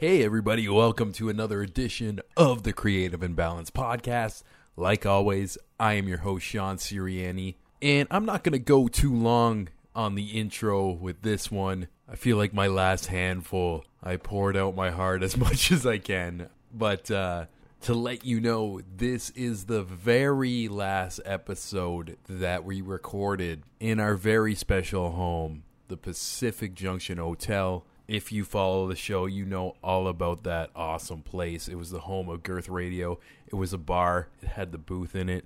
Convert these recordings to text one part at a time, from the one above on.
Hey, everybody, welcome to another edition of the Creative Imbalance Podcast. Like always, I am your host, Sean Siriani, and I'm not going to go too long on the intro with this one. I feel like my last handful, I poured out my heart as much as I can. But uh, to let you know, this is the very last episode that we recorded in our very special home, the Pacific Junction Hotel. If you follow the show, you know all about that awesome place. It was the home of Girth Radio. It was a bar. It had the booth in it.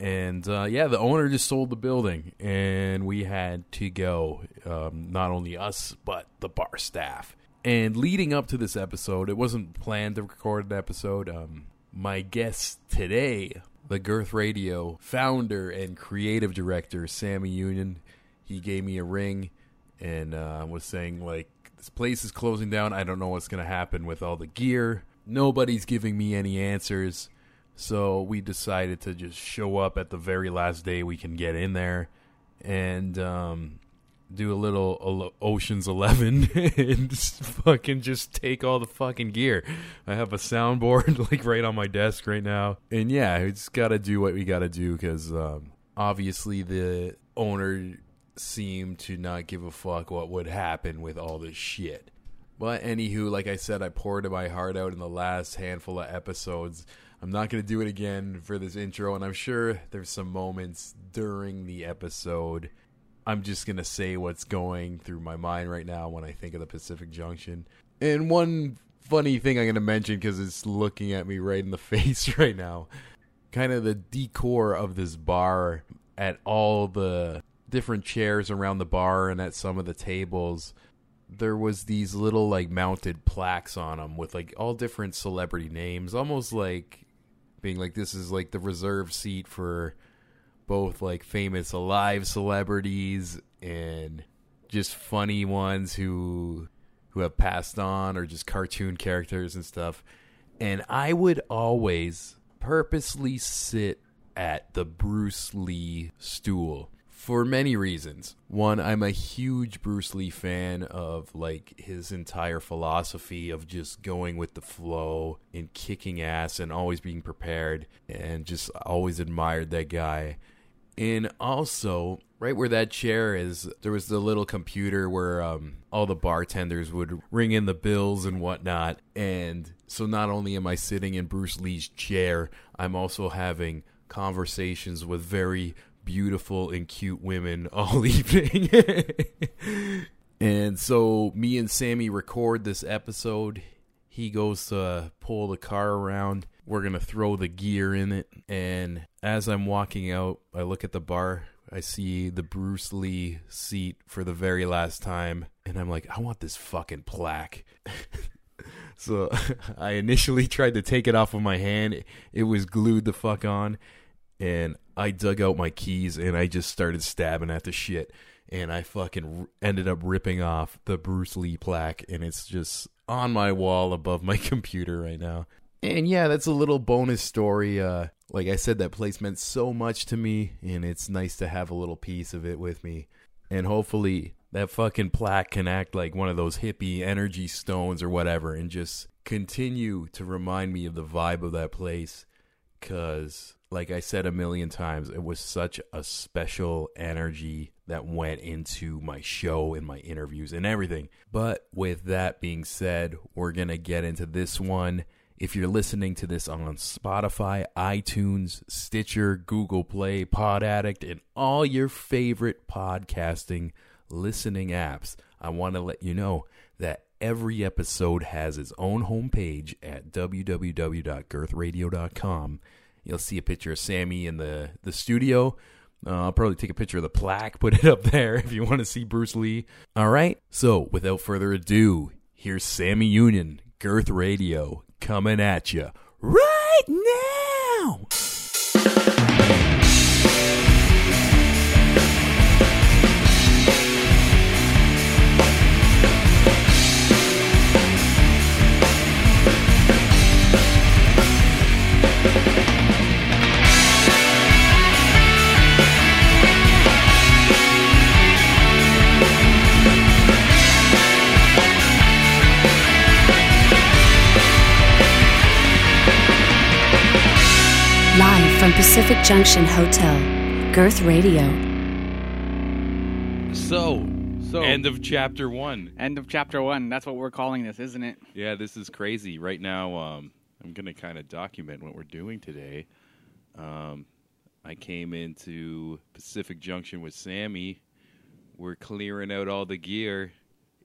And uh, yeah, the owner just sold the building, and we had to go. Um, not only us, but the bar staff. And leading up to this episode, it wasn't planned to record an episode. Um, my guest today, the Girth Radio founder and creative director, Sammy Union, he gave me a ring and uh, was saying like this place is closing down. I don't know what's going to happen with all the gear. Nobody's giving me any answers. So we decided to just show up at the very last day we can get in there and um, do a little Ocean's Eleven and just fucking just take all the fucking gear. I have a soundboard like right on my desk right now. And yeah, we just got to do what we got to do because um, obviously the owner seem to not give a fuck what would happen with all this shit. But anywho, like I said, I poured my heart out in the last handful of episodes. I'm not going to do it again for this intro, and I'm sure there's some moments during the episode. I'm just going to say what's going through my mind right now when I think of the Pacific Junction. And one funny thing I'm going to mention because it's looking at me right in the face right now. Kind of the decor of this bar at all the different chairs around the bar and at some of the tables there was these little like mounted plaques on them with like all different celebrity names almost like being like this is like the reserve seat for both like famous alive celebrities and just funny ones who who have passed on or just cartoon characters and stuff. And i would always purposely sit at the bruce lee stool for many reasons. One, I'm a huge Bruce Lee fan of like his entire philosophy of just going with the flow and kicking ass and always being prepared and just always admired that guy. And also, right where that chair is, there was the little computer where um, all the bartenders would ring in the bills and whatnot. And so not only am I sitting in Bruce Lee's chair, I'm also having conversations with very beautiful and cute women all evening. and so me and Sammy record this episode. He goes to pull the car around. We're going to throw the gear in it. And as I'm walking out, I look at the bar. I see the Bruce Lee seat for the very last time. And I'm like, I want this fucking plaque. so I initially tried to take it off of my hand. It was glued the fuck on and I dug out my keys and I just started stabbing at the shit. And I fucking ended up ripping off the Bruce Lee plaque, and it's just on my wall above my computer right now. And yeah, that's a little bonus story. Uh, like I said, that place meant so much to me, and it's nice to have a little piece of it with me. And hopefully, that fucking plaque can act like one of those hippie energy stones or whatever, and just continue to remind me of the vibe of that place. Cause like I said a million times, it was such a special energy that went into my show and my interviews and everything. But with that being said, we're going to get into this one. If you're listening to this on Spotify, iTunes, Stitcher, Google Play, Pod Addict, and all your favorite podcasting listening apps, I want to let you know that every episode has its own homepage at www.girthradio.com You'll see a picture of Sammy in the the studio. Uh, I'll probably take a picture of the plaque, put it up there if you want to see Bruce Lee. All right. So without further ado, here's Sammy Union, Girth Radio, coming at you right now. Pacific Junction Hotel, Girth Radio. So, So- end of chapter one. End of chapter one. That's what we're calling this, isn't it? Yeah, this is crazy. Right now, um, I'm going to kind of document what we're doing today. Um, I came into Pacific Junction with Sammy. We're clearing out all the gear.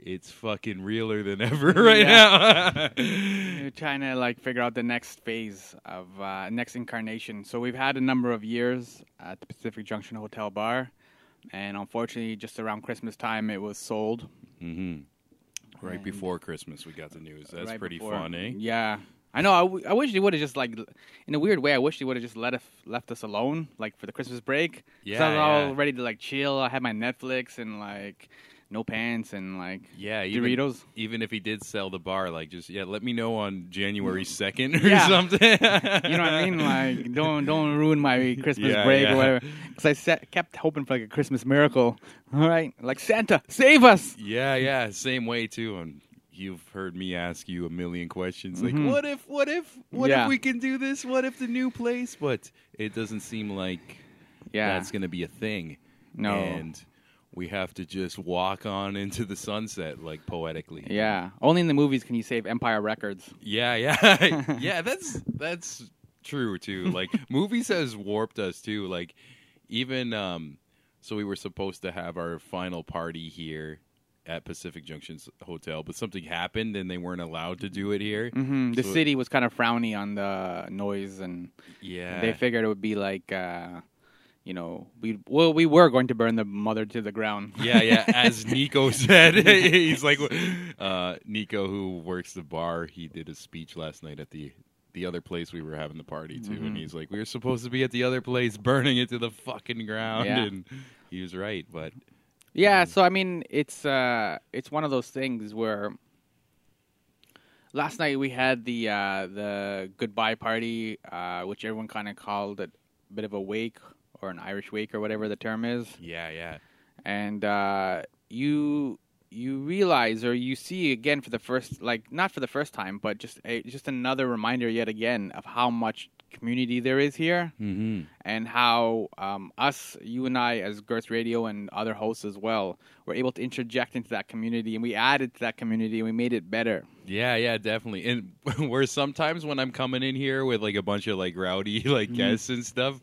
It's fucking realer than ever right now. We're trying to like figure out the next phase of uh, next incarnation. So we've had a number of years at the Pacific Junction Hotel Bar, and unfortunately, just around Christmas time, it was sold. hmm Right And- before Christmas, we got the news. That's right pretty before- fun, eh? Yeah. I know. I, w- I wish they would have just like, in a weird way, I wish they would have just let us left us alone, like for the Christmas break. Yeah, I was all ready to like chill. I had my Netflix and like no pants and like Yeah, even, Doritos. even if he did sell the bar, like just yeah, let me know on January second or Mm. Yeah. something. You know what I mean? Like, don't don't ruin my Christmas Yeah, break yeah. or whatever. Because I set, kept hoping for like a Christmas miracle. All right, like Santa, save us. Yeah, yeah, same way too. And you've heard me ask you a million questions, like, Mhm. what if, what if, what if we can do this? What if the new place? But it doesn't seem like Yeah, that's going to be a thing. no, and we have to just walk on into the sunset, like poetically. yeah. Only in the movies can you save Empire Records. Yeah, yeah, yeah. That's that's true too. Like movies has warped us too. Like even um, so we were supposed to have our final party here at Pacific Junction's hotel, but something happened and they weren't allowed to do it here. hmm The So- city was kind of frowny on the noise, and Yeah, they figured it would be like, uh, you know, we well we were going to burn the mother to the ground. yeah, yeah. As Nico said, he's like uh, Nico, who works the bar. He did a speech last night at the the other place we were having the party to, and Mhm. he's like, "We were supposed to be at the other place, burning it to the fucking ground." Yeah. And he was right, but Yeah, so I mean, it's uh, it's one of those things where last night we had the uh, the goodbye party, uh, which everyone kind of called it a bit of a wake or an Irish wake or whatever the term is, yeah, yeah, and uh, you you realize or you see again for the first like not for the first time, but just a, just another reminder yet again of how much community there is here mm-hmm. and how um, us, you and I, as Girth Radio and other hosts as well, were able to interject into that community, and we added to that community, and we made it better. yeah, yeah, definitely. And where sometimes when I'm coming in here with like a bunch of like rowdy like Mhm. guests and stuff,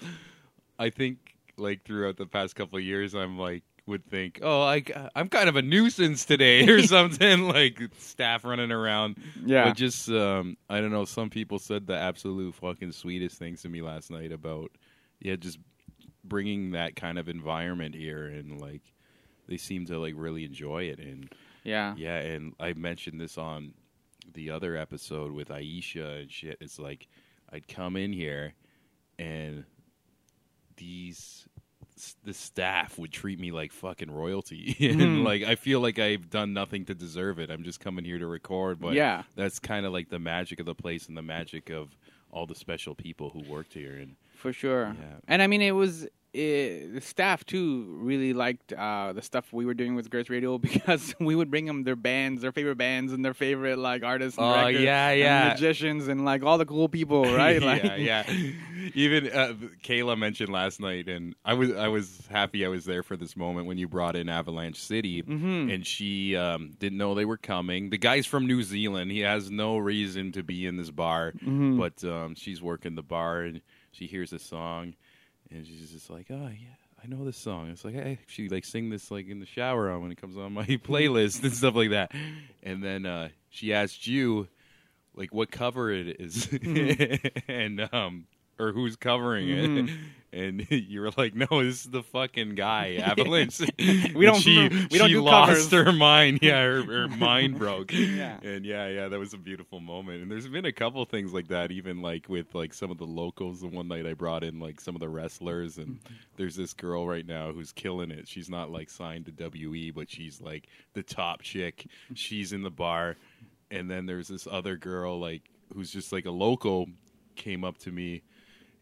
I think like throughout the past couple of years, I'm like would think, oh, I, I'm kind of a nuisance today or something, like staff running around. Yeah, But just, um, I don't know. Some people said the absolute fucking sweetest things to me last night about, yeah, just bringing that kind of environment here, and like they seem to like really enjoy it. And yeah, yeah, and I mentioned this on the other episode with Aisha and shit. It's like I'd come in here, and these the staff would treat me like fucking royalty and Mhm. like i feel like i've done nothing to deserve it i'm just coming here to record but yeah, that's kind of like the magic of the place and the magic of all the special people who worked here and for sure. Yeah. And I mean, it was. It, the staff too really liked uh, the stuff we were doing with Girth Radio because we would bring them their bands, their favorite bands, and their favorite like artists. And Oh, records yeah, and yeah. magicians, and like all the cool people, right? like, yeah, yeah. Even uh, Kayla mentioned last night, and I was I was happy I was there for this moment when you brought in Avalanche City, Mhm. and she um, didn't know they were coming. The guy's from New Zealand; he has no reason to be in this bar, Mhm. but um, she's working the bar, and she hears a song, and she's just like, "Oh yeah." I know this song. It's like I actually like sing this like in the shower when it comes on my playlist and stuff like that. And then uh, she asked you, like what cover it is and um or who's covering Mhm. it and you were like no this is the fucking guy avalanche. We don't- she, we don't she do lost covers. her mind. Yeah her, her mind broke. Yeah. and yeah yeah that was a beautiful moment. And there's been a couple things like that even like with like some of the locals the one night i brought in like some of the wrestlers. And there's this girl right now who's killing it. She's not like signed to we but she's like the top chick. She's in the bar. And then there's this other girl like who's just like a local came up to me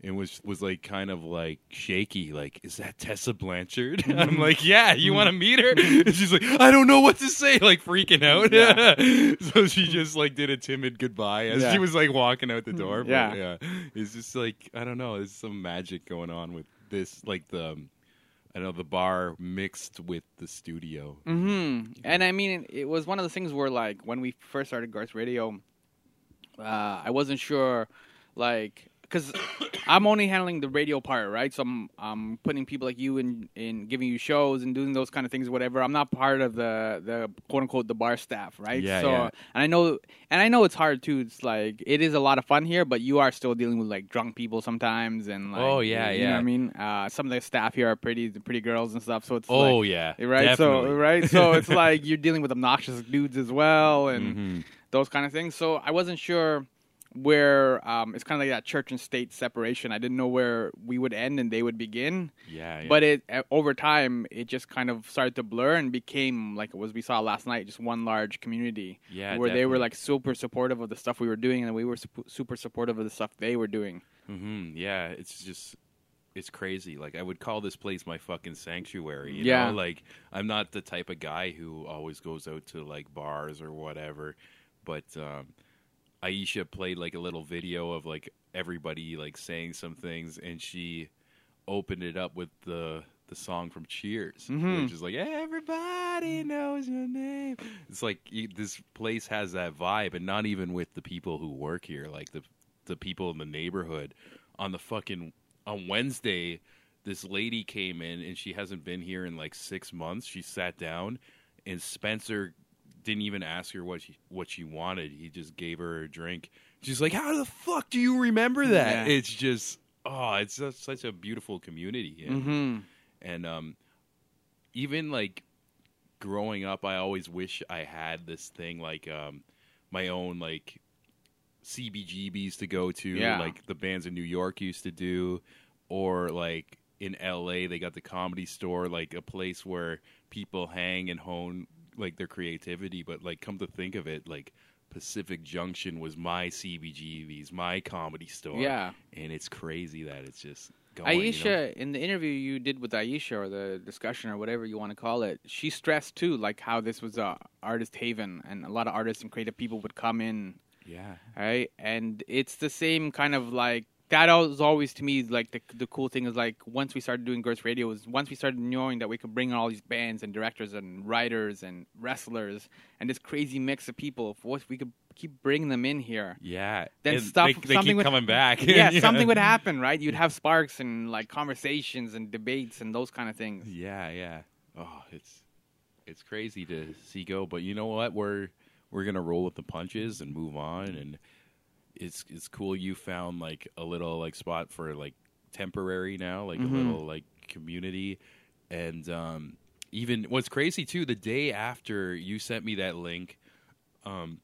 and was was like kind of like shaky like is that tessa blanchard? I'm like yeah you want to meet her? And she's like i don't know what to say like freaking out. So she just like did a timid goodbye as Yeah. she was like walking out the door but, Yeah. yeah. It's just like i don't know there's some magic going on with this like the i know the bar mixed with the studio. Hmm And I mean, it was one of the things where, like, when we first started Girth Radio, uh, I wasn't sure, like, because I'm only handling the radio part, right? So I'm, I'm putting people like you in, in giving you shows and doing those kind of things, whatever. I'm not part of the, the quote unquote the bar staff, right? Yeah, so, yeah. and I know, and I know it's hard too. It's like it is a lot of fun here, but you are still dealing with like drunk people sometimes, and like, Oh, yeah, you know yeah. what I mean, uh, some of the staff here are pretty, pretty girls and stuff. So it's oh like, yeah right so right so it's like you're dealing with obnoxious dudes as well and Mhm. those kind of things so i wasn't sure where um, it's kind of like that church and state separation i didn't know where we would end and they would begin yeah, yeah. but it over time it just kind of started to blur and became like it was we saw last night just one large community Yeah, where they were like super supportive of the stuff we were doing and we were sup- super supportive of the stuff they were doing hmm Yeah, it's just it's crazy. Like I would call this place my fucking sanctuary. You Yeah. know? like I'm not the type of guy who always goes out to like bars or whatever. But um, Aisha played like a little video of like everybody like saying some things, and she opened it up with the the song from Cheers, Mhm. which is like everybody knows your name. It's like you, this place has that vibe, and not even with the people who work here, like the the people in the neighborhood. On the fucking on Wednesday, this lady came in and she hasn't been here in like six months. She sat down, and Spencer didn't even ask her what she what she wanted. He just gave her a drink. She's like, "How the fuck do you remember that?" Yeah. It's just oh, it's just such a beautiful community. And, mm-hmm. and um, even like growing up, I always wish I had this thing like um, my own like CBGBs to go to, Yeah. like the bands in New York used to do, or like in LA they got the comedy store, like a place where people hang and hone like their creativity. But like, come to think of it, like Pacific Junction was my CBGBs, my comedy store. Yeah. and it's crazy that it's just going. you know? In the interview you did with Aisha, or the discussion, or whatever you want to call it, she stressed too, like how this was a artist haven, and a lot of artists and creative people would come in, Yeah. right? And it's the same kind of like that was always to me like the the cool thing is like once we started doing Girth Radio was once we started knowing that we could bring in all these bands and directors and writers and wrestlers and this crazy mix of people, if we could keep bringing them in here. Yeah. Then And stuff- They, they something keep would- coming back. yeah, something would happen, right? You'd have sparks and like conversations and debates and those kind of things. Yeah, yeah. Oh, it's it's crazy to see go, but you know what? We're we're gonna roll with the punches and move on, and it's it's cool. You found like a little like spot for like temporary now, like Mhm. a little like community, and um, even what's crazy too. The day after you sent me that link, um,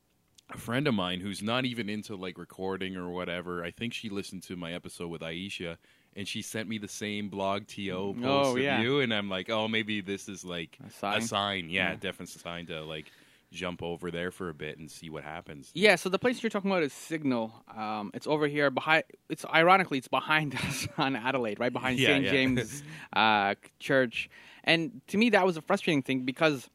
a friend of mine who's not even into like recording or whatever. I think she listened to my episode with Aisha, and she sent me the same blog to post Oh, of you, and I'm like, oh, maybe this is like A sign? a sign. Yeah, Yeah. definite sign to like jump over there for a bit and see what happens. Yeah, so the place you're talking about is Signal. Um, it's over here behind. It's ironically it's behind us on Adelaide, right behind Yeah, St yeah. James uh, Church. And to me, that was a frustrating thing because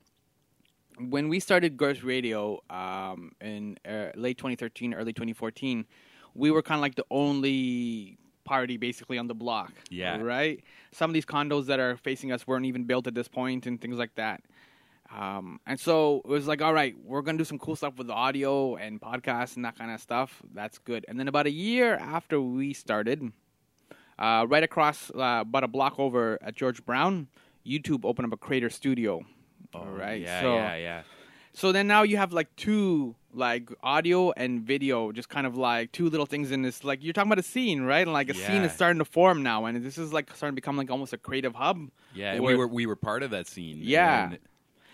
when we started Girth Radio um, in uh, late 2013, early 2014, we were kind of like the only party basically on the block. Yeah. Right. Some of these condos that are facing us weren't even built at this point, and things like that. Um, and so it was like, all right, we're gonna do some cool stuff with the audio and podcasts and that kind of stuff. That's good. And then about a year after we started, uh, right across uh, about a block over at George Brown, YouTube opened up a Creator Studio. all right. Oh, Yeah, so, yeah, yeah. so then now you have like two like audio and video, just kind of like two little things in this. Like you're talking about a scene, right? And like a scene is starting to form now, and this is like starting to become like almost a creative hub. Yeah, and we were we were part of that scene. Yeah. and-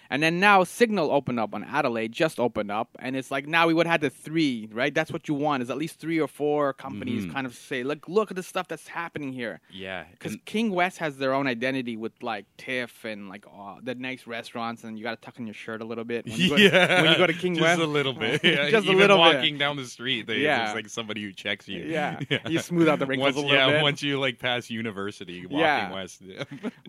And then now Signal opened up on Adelaide, just opened up, and it's like now we would have the three, right? That's what you want is at least three or four companies Mhm. kind of say, look, look at the stuff that's happening here. Yeah, Because and- King West has their own identity with like TIFF and like oh, the nice restaurants, and you got to tuck in your shirt a little bit when you go, to, when you go to King just West. a little bit. Yeah, Just a Even little bit. walking down the street, they, Yeah. there's like somebody who checks you. Yeah. You smooth out the wrinkles once, a little yeah, bit. once you like pass university, walking Yeah. west. Yeah.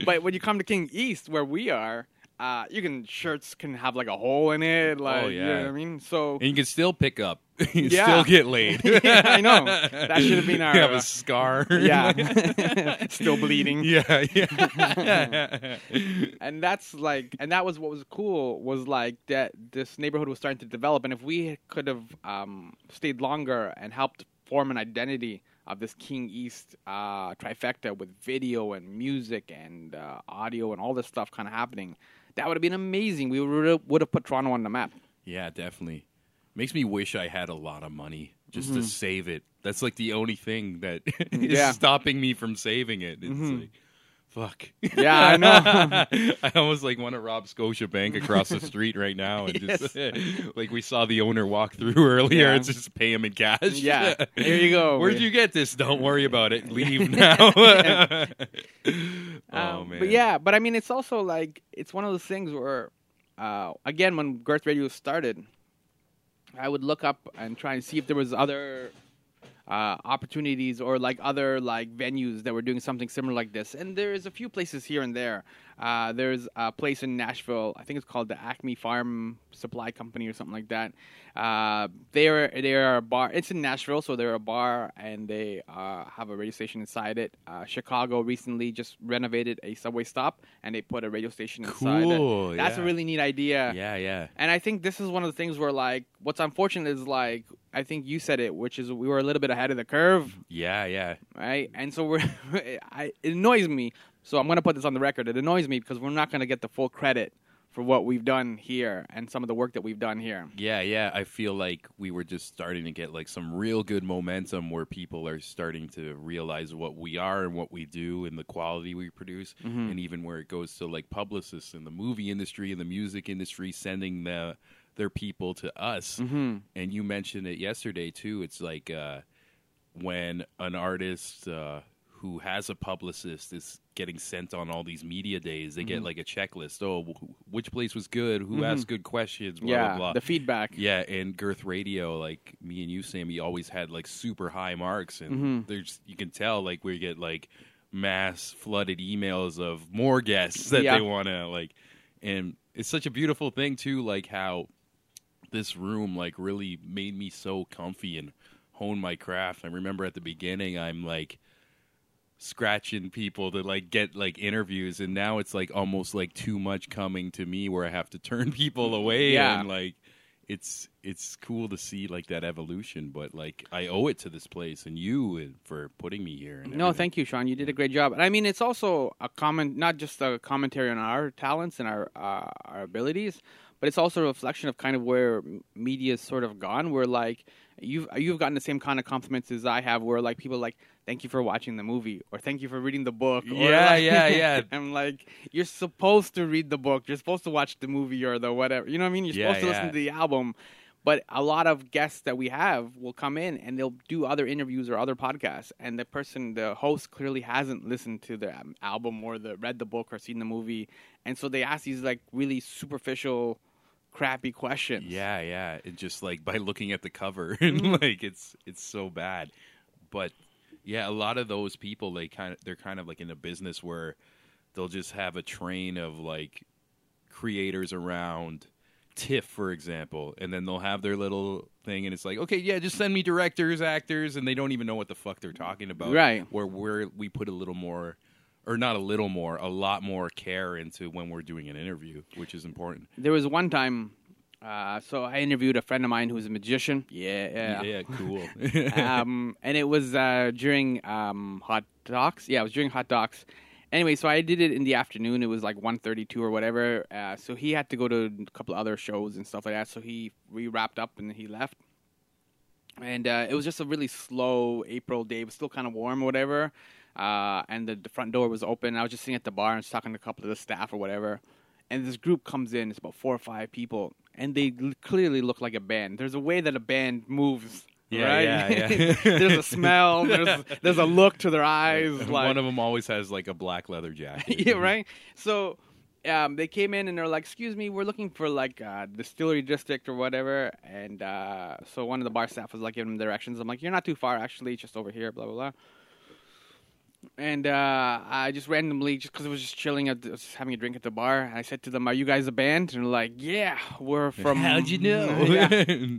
but when you come to King East, where we are, uh, you can shirts can have like a hole in it, like you know Oh, yeah. what I mean. So and you can still pick up. you Yeah. still get laid. Yeah, I know. That should have been our, You have uh, a scar. yeah, still bleeding. yeah, yeah. and that's like and that was what was cool was like that this neighborhood was starting to develop and if we could have um, stayed longer and helped form an identity of this king east uh, trifecta with video and music and uh, audio and all this stuff kind of happening that would have been amazing we would would have put toronto on the map Yeah, definitely. Makes me wish I had a lot of money just Mm-hmm. to save it. That's like the only thing that is Yeah. stopping me from saving it. It's Mhm. like, fuck. Yeah, I know. I almost like want to rob Scotiabank across the street right now, and just like we saw the owner walk through earlier. Yeah. It's just pay him in cash. Yeah, here you go. Where'd you get this? Don't worry about it. Leave now. oh Um, man. But yeah, but I mean, it's also like it's one of those things where, uh, again, when Girth Radio started, I would look up and try and see if there was other uh, opportunities or like other like venues that were doing something similar like this. And there's a few places here and there. Uh, there's a place in Nashville. I think it's called the Acme Farm Supply Company or something like that. Uh, they're they're a bar. It's in Nashville, so they're a bar and they uh, have a radio station inside it. Uh, Chicago recently just renovated a subway stop and they put a radio station inside Cool, it. That's a really neat idea. yeah, yeah. And I think this is one of the things where, like, what's unfortunate is, like, I think you said it, which is we were a little bit ahead of the curve, Yeah, yeah. right? And so we're, I, it annoys me. So I'm going to put this on the record. It annoys me because we're not going to get the full credit for what we've done here and some of the work that we've done here. Yeah, yeah. I feel like we were just starting to get like some real good momentum where people are starting to realize what we are and what we do and the quality we produce, Mm-hmm. and even where it goes to like publicists in the movie industry and the music industry sending the their people to us. Mm-hmm. And you mentioned it yesterday too. It's like uh, when an artist uh, who has a publicist is getting sent on all these media days, they Mm-hmm. get like a checklist. Oh, wh- which place was good? Who asked good questions? Blah, yeah, blah, blah. the feedback. Yeah, and Girth Radio, like me and you, Sammy, always had like super high marks, and Mm-hmm. there's you can tell like we get like mass flooded emails of more guests that Yeah. they want to like, and it's such a beautiful thing too, like how this room like really made me so comfy and hone my craft. I remember at the beginning, I'm like scratching people to like get like interviews and now it's like almost like too much coming to me where I have to turn people away Yeah. and like it's it's cool to see like that evolution but like I owe it to this place and you for putting me here and No, everything. thank you, Sean. You did a great job. And I mean, it's also a comment, not just a commentary on our talents and our uh, our abilities, but it's also a reflection of kind of where media's sort of gone. Where like you've you've gotten the same kind of compliments as I have, where like people are like, "Thank you for watching the movie," or "Thank you for reading the book." Or Yeah, like- yeah, yeah. I'm like, you're supposed to read the book. You're supposed to watch the movie or the whatever. You know what I mean? You're Yeah, supposed to listen to the album. But a lot of guests that we have will come in and they'll do other interviews or other podcasts, and the person, the host, clearly hasn't listened to the um, album or the read the book or seen the movie, and so they ask these like really superficial, crappy questions. Yeah, yeah. It just like by looking at the cover Mm-hmm. like it's it's so bad. But yeah, a lot of those people they kind of they're kind of like in a business where they'll just have a train of like creators around TIFF, for example, and then they'll have their little thing, and it's like, okay, yeah, just send me directors, actors, and they don't even know what the fuck they're talking about. Right. Where we're we put a little more, or not a little more, a lot more care into when we're doing an interview, which is important. There was one time, uh, so I interviewed a friend of mine who's a magician. Yeah, yeah yeah cool. um, and it was uh, during um, Hot Docs. Yeah, it was during Hot Docs. Anyway, so I did it in the afternoon. It was like 1.32 or whatever. Uh, so he had to go to a couple other shows and stuff like that. So he we wrapped up and he left. And uh, it was just a really slow April day. It was still kind of warm or whatever. Uh, and the, the front door was open. I was just sitting at the bar and just talking to a couple of the staff or whatever. and this group comes in. It's about four or five people, and they l- clearly look like a band. There's a way that a band moves. Yeah, right? yeah, yeah. there's a smell. There's there's a look to their eyes. Like One of them always has like a black leather jacket. yeah, right. So um, they came in and they're like, "Excuse me, we're looking for like uh, distillery district or whatever." And uh, so one of the bar staff was like giving them directions. I'm like, "You're not too far, actually. It's just over here." Blah blah blah. And uh, I just randomly, just because I was just chilling, at the, just having a drink at the bar, I said to them, "Are you guys a band?" And they're like, "Yeah, we're from." How'd you know? Yeah.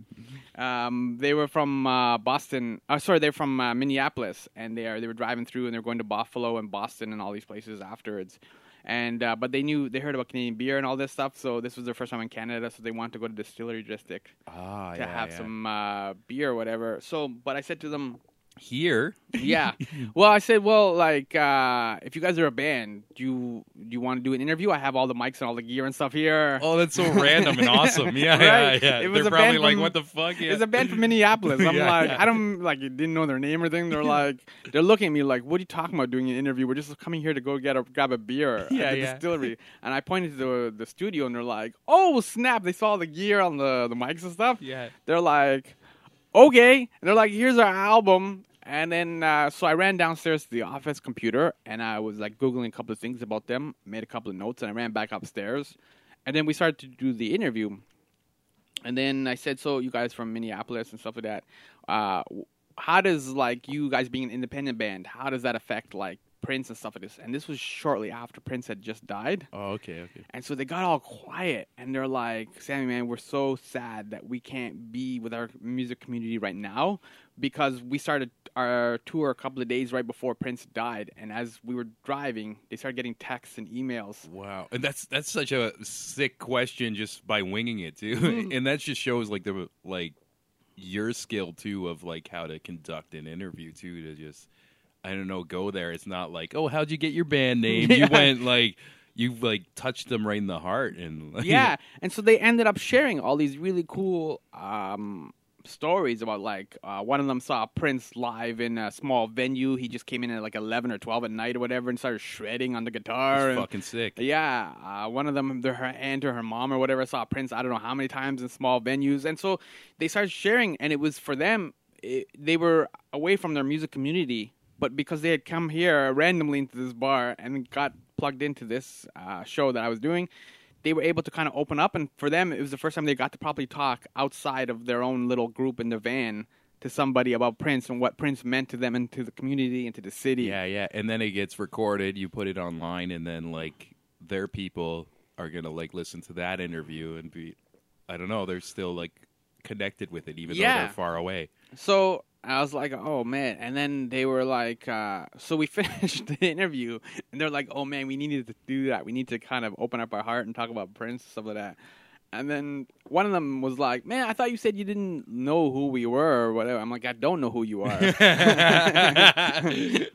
Um, they were from uh, Boston. Uh, sorry, they're from uh, Minneapolis, and they are they were driving through, and they're going to Buffalo and Boston and all these places afterwards. And uh, but they knew they heard about Canadian beer and all this stuff, so this was their first time in Canada, so they wanted to go to distillery district ah, to yeah, have yeah. some uh, beer or whatever. So, but I said to them, here. yeah. Well, I said, well, like, uh, if you guys are a band, do you do you want to do an interview? I have all the mics and all the gear and stuff here. Oh, that's so random and awesome. Yeah, Right? yeah, yeah. It was They're probably like, from- what the fuck? Yeah. It's a band from Minneapolis. I'm Yeah, like, yeah. I don't like, didn't know their name or anything. They're like, they're looking at me like, what are you talking about doing an interview? We're just coming here to go get a grab a beer Yeah, at the yeah. distillery. And I pointed to the the studio, and they're like, oh snap! They saw the gear on the the mics and stuff. yeah. They're like, okay. And they're like, here's our album. And then, uh, so I ran downstairs to the office computer and I was like Googling a couple of things about them, made a couple of notes, and I ran back upstairs. And then we started to do the interview. And then I said, so you guys from Minneapolis and stuff like that, uh, how does like you guys being an independent band, how does that affect like Prince and stuff like this? And this was shortly after Prince had just died. Oh, okay, okay. And so they got all quiet and they're like, Sammy, man, we're so sad that we can't be with our music community right now because we started our tour a couple of days right before Prince died. And as we were driving, they started getting texts and emails. Wow, and that's that's such a sick question just by winging it too, Mm-hmm. and that just shows like the like your skill too of like how to conduct an interview too to just I don't know go there. It's not like oh how'd you get your band name? You went like you like touched them right in the heart and like, yeah. And so they ended up sharing all these really cool um, stories about like uh, one of them saw Prince live in a small venue. He just came in at like 11 or 12 at night or whatever and started shredding on the guitar. and- fucking sick. Yeah, uh, one of them, their, her aunt or her mom or whatever, saw Prince. I don't know how many times in small venues, and so they started sharing, and it was for them. It, they were away from their music community, but because they had come here randomly into this bar and got plugged into this uh, show that I was doing, they were able to kind of open up, and for them, it was the first time they got to probably talk outside of their own little group in the van to somebody about Prince and what Prince meant to them and to the community and to the city. Yeah, yeah, and then it gets recorded. You put it online, and then like their people are gonna like listen to that interview and be, I don't know, they're still like connected with it even though they're far away. So I was like, oh man. And then they were like, uh, so we finished the interview and they're like, oh man, we needed to do that. We need to kind of open up our heart and talk about Prince, stuff like that. And then one of them was like, man, I thought you said you didn't know who we were or whatever. I'm like, I don't know who you are.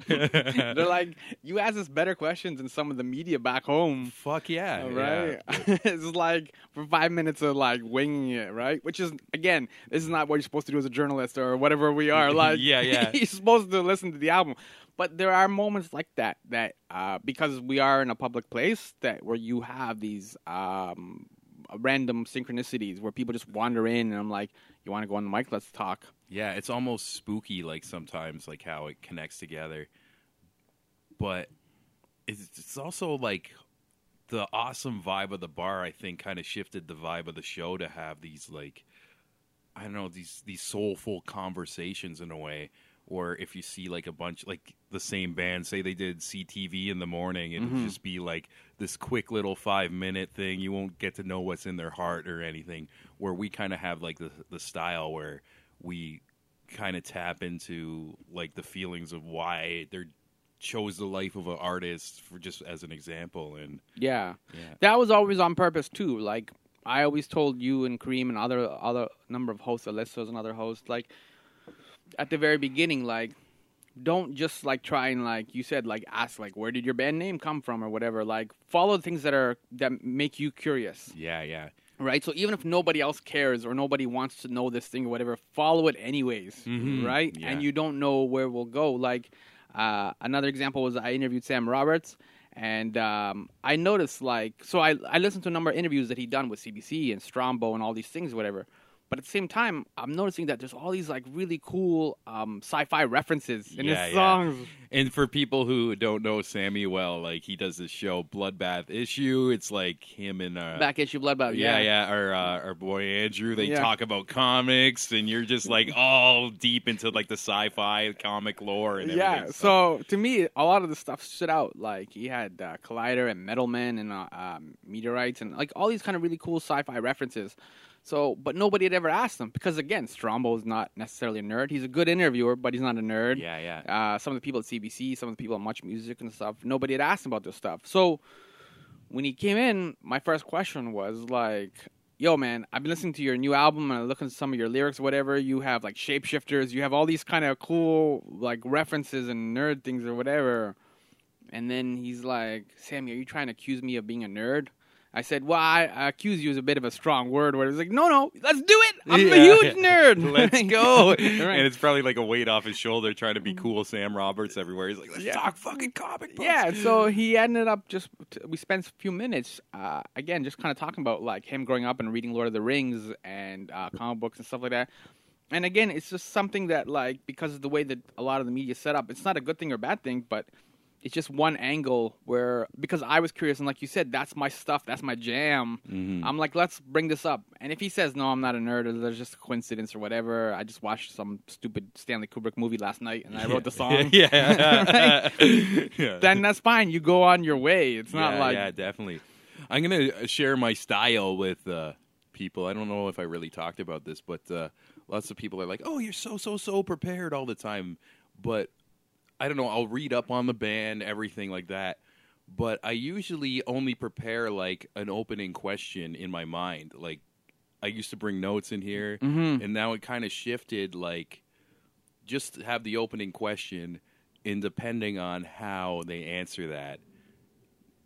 they're like, you asked us better questions than some of the media back home. Fuck yeah, All yeah. right. it's like for five minutes of like winging it, right? Which is again, this is not what you're supposed to do as a journalist or whatever we are. Like, Yeah, yeah. you're supposed to listen to the album. But there are moments like that that uh, because we are in a public place that where you have these um, random synchronicities where people just wander in and I'm like, you want to go on the mic? Let's talk. Yeah, it's almost spooky, like sometimes, like how it connects together. But it's, also like the awesome vibe of the bar. I think kind of shifted the vibe of the show to have these like I don't know these these soulful conversations in a way. Or if you see like a bunch like the same band, say they did CTV in the morning, it would mm-hmm. just be like this quick little five minute thing. You won't get to know what's in their heart or anything. Where we kind of have like the the style where we kind of tap into like the feelings of why they're chose the life of an artist for just as an example and Yeah. yeah That was always on purpose too. Like I always told you and Kareem and other other number of hosts, Alyssa's and other hosts, like at the very beginning, like don't just like try and like you said, like ask like where did your band name come from or whatever. Like follow things that are that make you curious. yeah yeah Right? So even if nobody else cares or nobody wants to know this thing or whatever, follow it anyways. Mhm. Right? Yeah. And you don't know where we'll go. Like uh, another example was I interviewed Sam Roberts And um, I noticed like so I I listened to a number of interviews that he done with CBC and Strombo and all these things, whatever. But at the same time, I'm noticing that there's all these like really cool um, sci-fi references in Yeah, his yeah. songs. And for people who don't know Sammy well, like he does this show Bloodbath Issue. It's like him and uh, Back issue Bloodbath. yeah, yeah, our uh, our boy Andrew. They Yeah. talk about comics, and you're just like all deep into like the sci-fi comic lore and Yeah, everything. so to me, a lot of the stuff stood out. Like he had uh, Collider and Metalman and uh, um, meteorites and like all these kind of really cool sci-fi references. So, but nobody had ever asked him because again, Strombo is not necessarily a nerd. He's a good interviewer, but he's not a nerd. yeah, yeah. Uh, some of the people at CBC, some of the people at Much Music and stuff, nobody had asked him about this stuff. So when he came in, my first question was like, "Yo, man, I've been listening to your new album and I look at some of your lyrics, whatever. You have like shapeshifters, you have all these kind of cool like references and nerd things or whatever." And then he's like, "Sammy, are you trying to accuse me of being a nerd?" I said, "Well, I, I accuse you is a bit of a strong word." Where he's like, "No, no, let's do it. I'm a Yeah. huge nerd. Let's go. Right. And it's probably like a weight off his shoulder trying to be cool Sam Roberts everywhere. He's like, let's Yeah. talk fucking comic books. Yeah, so he ended up just we spent a few minutes uh, again just kind of talking about like him growing up and reading Lord of the Rings and uh, comic books and stuff like that. And again, it's just something that like because of the way that a lot of the media set up, it's not a good thing or bad thing, but it's just one angle where because I was curious and like you said, that's my stuff, that's my jam. Mm-hmm. I'm like, let's bring this up. And if he says no, I'm not a nerd, or there's just a coincidence or whatever. I just watched some stupid Stanley Kubrick movie last night and I wrote the song. yeah. yeah. then that's fine. You go on your way. It's not yeah, like yeah, definitely. I'm gonna share my style with uh, people. I don't know if I really talked about this, but uh, lots of people are like, "Oh, you're so so so prepared all the time," but I don't know. I'll read up on the band, everything like that. But I usually only prepare like an opening question in my mind. Like I used to bring notes in here, Mhm. and now it kind of shifted. Like just have the opening question, and depending on how they answer that,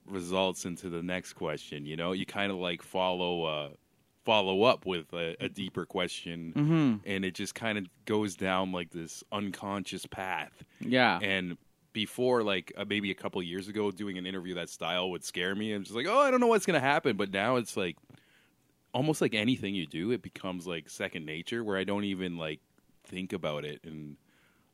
results into the next question. You know, you kind of like follow uh, follow up with a, a deeper question, Mhm. and it just kind of goes down like this unconscious path. yeah, And before, like uh, maybe a couple years ago, doing an interview that style would scare me. I'm just like, oh, I don't know what's gonna happen. But now it's like almost like anything you do, it becomes like second nature, where I don't even like think about it and.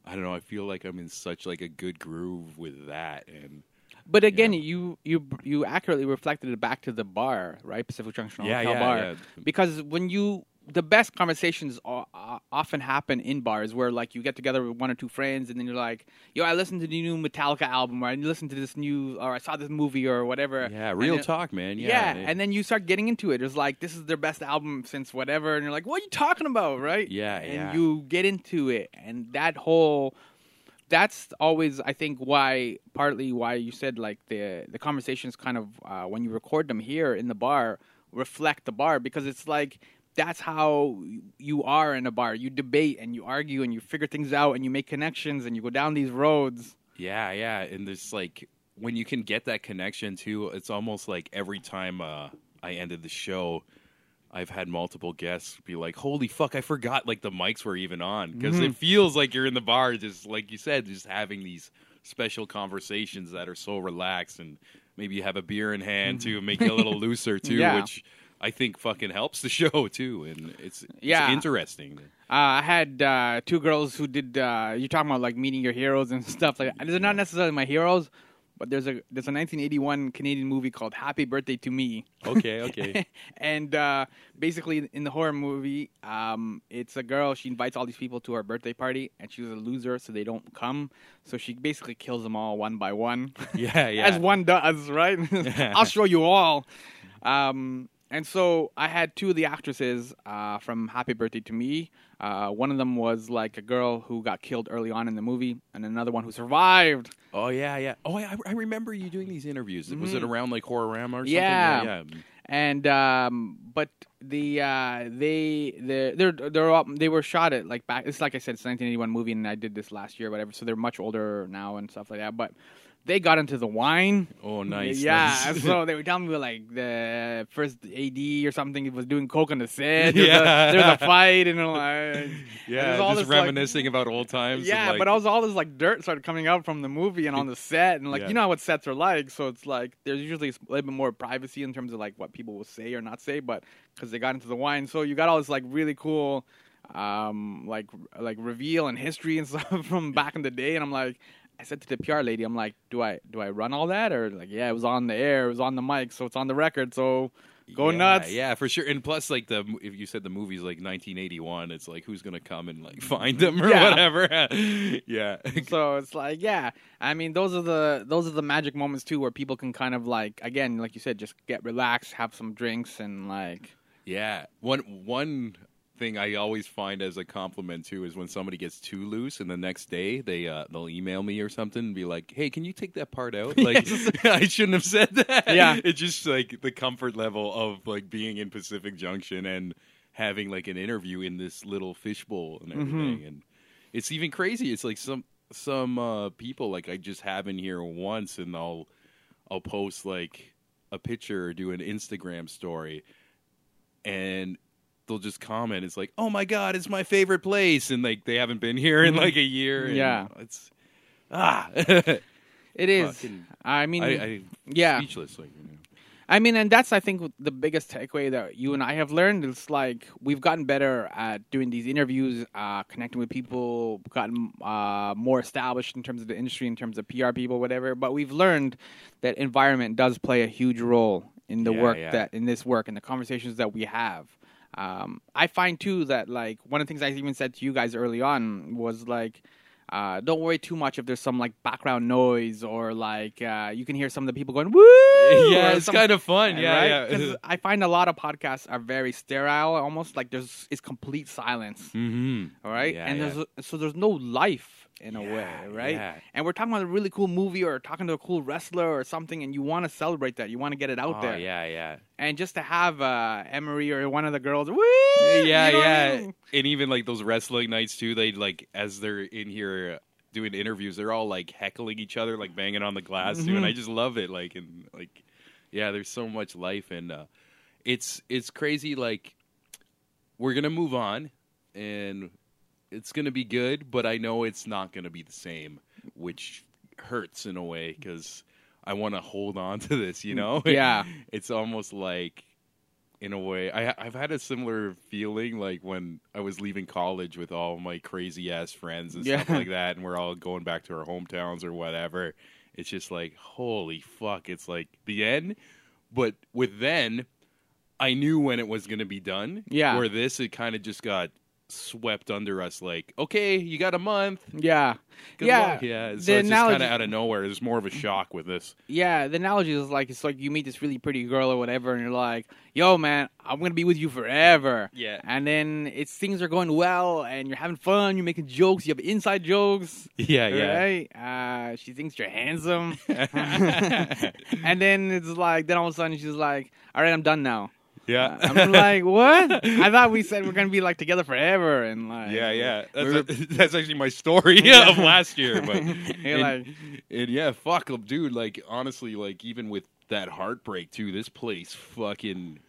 I don't know. I feel like I'm in such like a good groove with that, and but again, Yeah. you you you accurately reflected it back to the bar, right? Pacific Junction Yeah, Hotel yeah, bar. yeah. Because when you the best conversations often happen in bars where like you get together with one or two friends and then you're like, "Yo, I listened to the new Metallica album," or "I listened to this new," or "I saw this movie," or whatever. yeah, real then- talk, man. Yeah, Yeah, and then you start getting into it. It's like this is their best album since whatever, and you're like, "What are you talking about?" Right? Yeah, and yeah. you get into it, and that whole that's always I think why partly why you said like the the conversations kind of uh, when you record them here in the bar reflect the bar because it's like that's how you are in a bar. You debate and you argue and you figure things out and you make connections and you go down these roads. Yeah, yeah, and there's like when you can get that connection too. It's almost like every time uh, I ended the show, I've had multiple guests be like, "Holy fuck, I forgot like the mics were even on," because Mm-hmm. it feels like you're in the bar, just like you said, just having these special conversations that are so relaxed, and maybe you have a beer in hand too, make you a little looser too, Mm-hmm. Yeah. which. I think fucking helps the show too, and it's, it's Yeah. interesting. Uh, I had uh, two girls who did. Uh, you're talking about like meeting your heroes and stuff like that. They're not necessarily my heroes, but there's a there's a 1981 Canadian movie called Happy Birthday to Me. Okay, okay, and uh, basically, in the horror movie, um, it's a girl. She invites all these people to her birthday party, and she's a loser, so they don't come. So she basically kills them all one by one, yeah, yeah. as one does, right? I'll show you all. Um, and so I had two of the actresses uh, from Happy Birthday to Me. Uh, one of them was like a girl who got killed early on in the movie, and another one who survived. Oh yeah, yeah. Oh, I, I remember you doing these interviews. Was it around like Horrorama or something? Mm-hmm. Yeah. yeah. and um, but the uh, they the they're they're all, they were shot at like back. It's like I said, it's a 1981 movie, and I did this last year, whatever. So they're much older now and stuff like that. But they got into the wine. Oh, nice. Yeah, nice. so they were telling me like the first AD or something was doing coke on the set. There's Yeah. a, there's a fight and like yeah, all just this, like- reminiscing about old times. yeah, like- but also all this like dirt started coming out from the movie and on the set, and like Yeah. you know what sets are like. So it's like there's usually a little bit more privacy in terms of like what people will say or not say, but because they got into the wine, so you got all this like really cool, um, like like reveal and history and stuff from back in the day, and I'm like. I said to the PR lady, I'm like, do I do I run all that or like, yeah, it was on the air, it was on the mic, so it's on the record, so go yeah, nuts. Yeah, for sure. And plus, like the if you said the movie's like 1981, it's like who's gonna come and like find them or Yeah. whatever. yeah. so it's like yeah i mean those are the those are the magic moments too where people can kind of like again like you said just get relaxed have some drinks and like Yeah. One one thing I always find as a compliment too is when somebody gets too loose and the next day they uh, they'll email me or something and be like, "Hey, can you take that part out?" Like I shouldn't have said that. Yeah. It's just like the comfort level of like being in Pacific Junction and having like an interview in this little fishbowl and everything and it's even crazy. It's like some some uh, people like I just have in here once and I'll I'll post like a picture or do an Instagram story and they'll just comment it's like oh my god it's my favorite place and like they haven't been here in like a year and Yeah. it's ah it is Fucking- i mean I, I yeah speechless like you know. I mean, and that's I think the biggest takeaway that you and I have learned is like we've gotten better at doing these interviews, uh, connecting with people, gotten uh, more established in terms of the industry, in terms of PR people, whatever. But we've learned that environment does play a huge role in the Yeah, work yeah. that in this work and the conversations that we have. Um, I find too that like one of the things I even said to you guys early on was like. Uh, don't worry too much if there's some like background noise or like uh, you can hear some of the people going woo. yeah it's some- kind of fun yeah right? yeah I find a lot of podcasts are very sterile, almost like there's it's complete silence. mm-hmm. All right, Yeah, and yeah. there's so there's no life in a Yeah, way, right? yeah. And we're talking about a really cool movie or talking to a cool wrestler or something, and you want to celebrate that, you want to get it out oh, there, yeah yeah and just to have uh, Emery or one of the girls, woo, yeah you know what I yeah mean? and even like those wrestling nights too they like as they're in here doing interviews they're all like heckling each other like banging on the glass too and i just love it like and like yeah there's so much life and uh it's it's crazy like we're gonna move on and it's gonna be good but i know it's not gonna be the same which hurts in a way because i want to hold on to this you know? Yeah. it's almost like in a way I, i've had a similar feeling like when i was leaving college with all my crazy ass friends and stuff like that and we're all going back to our hometowns or whatever. It's just like holy fuck it's like the end. But with then i knew when it was going to be done. Yeah. where this it kind of just got swept under us like okay you got a month yeah, Good yeah, luck. yeah so The it's just analogy- kind of out of nowhere there's more of a shock with this Yeah, the analogy is like it's like you meet this really pretty girl or whatever, and you're like, "Yo, man, I'm gonna be with you forever." Yeah. and then it's things are going well, and you're having fun, you're making jokes, you have inside jokes. yeah yeah Uh, she thinks you're handsome, and then it's like, then all of a sudden she's like, "All right, I'm done now." Yeah I'm like, "What? I thought we said we're gonna be like together forever," and like, Yeah, yeah. we're- That's, that's actually my story Yeah. of last year. But and, like- and yeah, fuck, dude. Like honestly, like even with that heartbreak too, this place fucking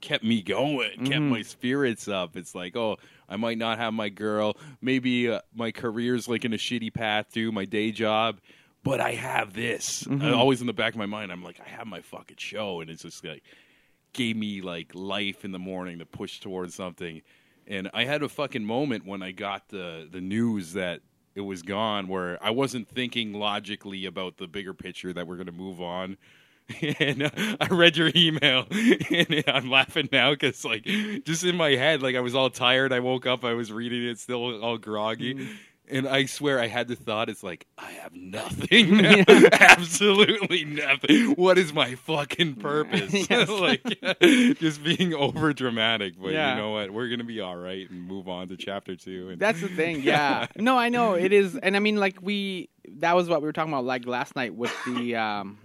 kept me going, kept Mhm. my spirits up. It's like, oh, I might not have my girl. Maybe uh, my career's like in a shitty path too, my day job. But I have this. Mhm. Uh, always in the back of my mind, I'm like, I have my fucking show, and it's just like gave me like life in the morning to push towards something. And I had a fucking moment when I got the the news that it was gone, where I wasn't thinking logically about the bigger picture that we're going to move on. and uh, I read your email, and I'm laughing now because, like, just in my head, like I was all tired. I woke up, I was reading it, still all groggy, and I swear I had the thought, it's like I have nothing, now. absolutely nothing. What is my fucking purpose? Like, just being over dramatic. But Yeah. you know what? We're gonna be all right and move on to chapter two. And That's the thing, yeah. no, I know it is, and I mean, like we that was what we were talking about, like last night with the um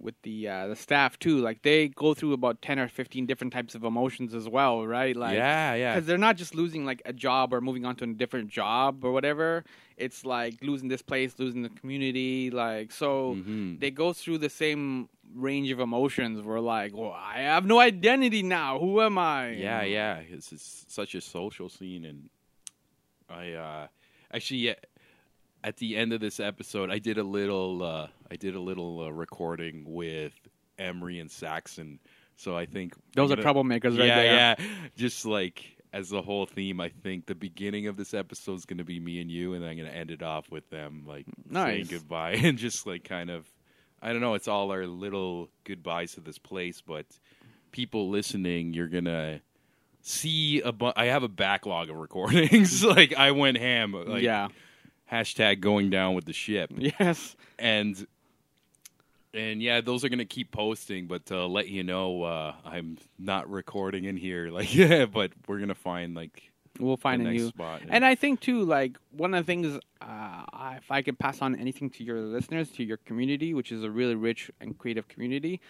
with the uh, the staff too. Like they go through about ten or fifteen different types of emotions as well, right? Like yeah, yeah. because they're not just losing like a job or moving on to a different job or whatever. It's like losing this place, losing the community. Like so, Mhm. they go through the same range of emotions. We're like, well, I have no identity now. Who am I? Yeah, yeah. It's, it's such a social scene, and I uh, actually yeah, at the end of this episode, I did a little, uh, I did a little uh, recording with Emery and Saxon. So I think Those are troublemakers right yeah, there. yeah. Just like as the whole theme, I think the beginning of this episode is going to be me and you, and I'm going to end it off with them like Nice. saying goodbye and just like kind of, I don't know. It's all our little goodbyes to this place, but people listening, you're gonna see a bu- I have a backlog of recordings. like I went ham. Like, yeah. Hashtag going down with the ship Yes. and and yeah, those are gonna keep posting. But to let you know, uh, I'm not recording in here. Like yeah, but we're gonna find like We'll find a new. spot. And I think too, like one of the things, uh, I- if I could pass on anything to your listeners, to your community, which is a really rich and creative community,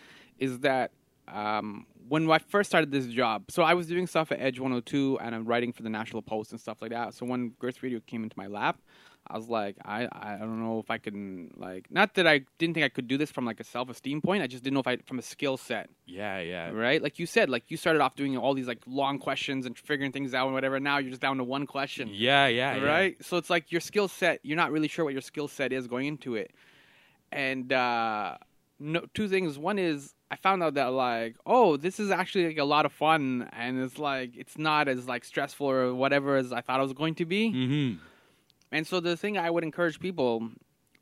is that um, when I first started this job, so I was doing stuff at Edge 102 and I'm writing for the National Post and stuff like that. So when Girth Radio came into my lap, I was like, I, I don't know if I can like, not that I didn't think I could do this from like a self esteem point. I just didn't know if I from a skill set yeah, yeah, right? Like you said, like you started off doing all these like long questions and figuring things out and whatever. Now you're just down to one question, yeah, yeah, yeah. right? So it's like your skill set. You're not really sure what your skill set is going into it. And uh, no, two things. One is I found out that like, oh, this is actually like a lot of fun, and it's like it's not as like stressful or whatever as I thought it was going to be. Mm-hmm. And so the thing I would encourage people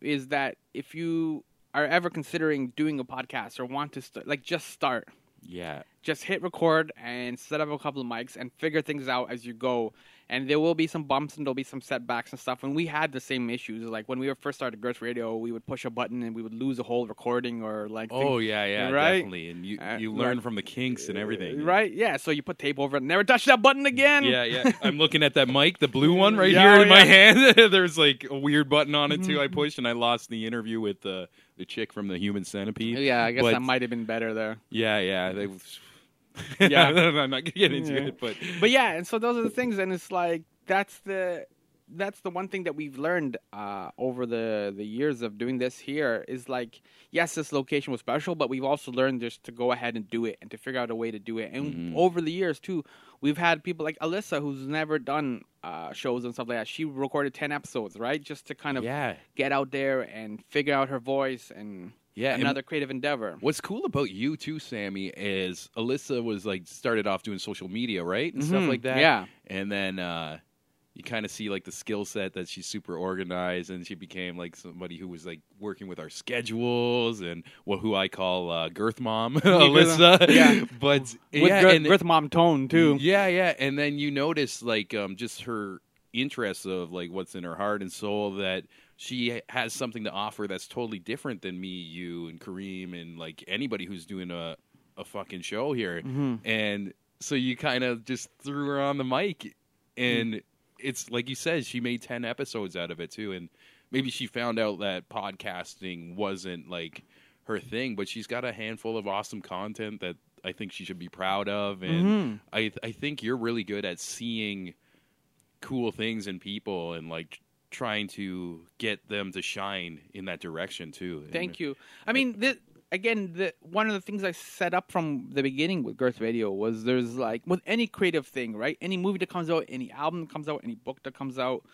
is that if you are ever considering doing a podcast or want to start, like just start Yeah, just hit record and set up a couple of mics and figure things out as you go. And there will be some bumps and there'll be some setbacks and stuff. And we had the same issues. Like when we were first started Girth Radio, we would push a button and we would lose a whole recording or like. Oh things- yeah, yeah, Right? definitely. And you Uh, you like- learn from the kinks and everything. Right? Yeah. So you put tape over it, never touch that button again. Yeah, yeah. I'm looking at that mic, the blue one right Yeah, here in my hand. There's like a weird button on it too. I Mm-hmm. pushed and I lost the interview with the the chick from the Human Centipede. yeah, I guess But- that might have been better there. Yeah, yeah. They, Yeah. I'm not gonna get into Yeah. it, but but yeah, and so those are the things, and it's like that's the that's the one thing that we've learned uh, over the the years of doing this here is like yes, this location was special, but we've also learned just to go ahead and do it and to figure out a way to do it. And Mhm. over the years too, we've had people like Alyssa who's never done uh, shows and stuff like that. She recorded ten episodes, right, just to kind of yeah, get out there and figure out her voice and yeah. another creative endeavor. what's cool about you too, Sammy, is Alyssa was like started off doing social media, right, and stuff Mhm. like that. Yeah. and then uh, you kind of see like the skill set that she's super organized, and she became like somebody who was like working with our schedules and what who I call uh, Girth Mom, Alyssa. Yeah. but With yeah, Girth, and- Girth Mom tone too. Yeah, yeah, and then you notice like um, just her interest of like what's in her heart and soul that she has something to offer that's totally different than me, you, and Kareem, and like anybody who's doing a a fucking show here. Mhm. And so you kind of just threw her on the mic, and Mm. it's like you said, she made ten episodes out of it too, and maybe she found out that podcasting wasn't like her thing, but she's got a handful of awesome content that I think she should be proud of, and Mhm. I I think you're really good at seeing cool things in people and like trying to get them to shine in that direction too. Thank you. I mean, the, again, the, one of the things I set up from the beginning with Girth Radio was there's like with any creative thing, right? Any movie that comes out, any album that comes out, any book that comes out,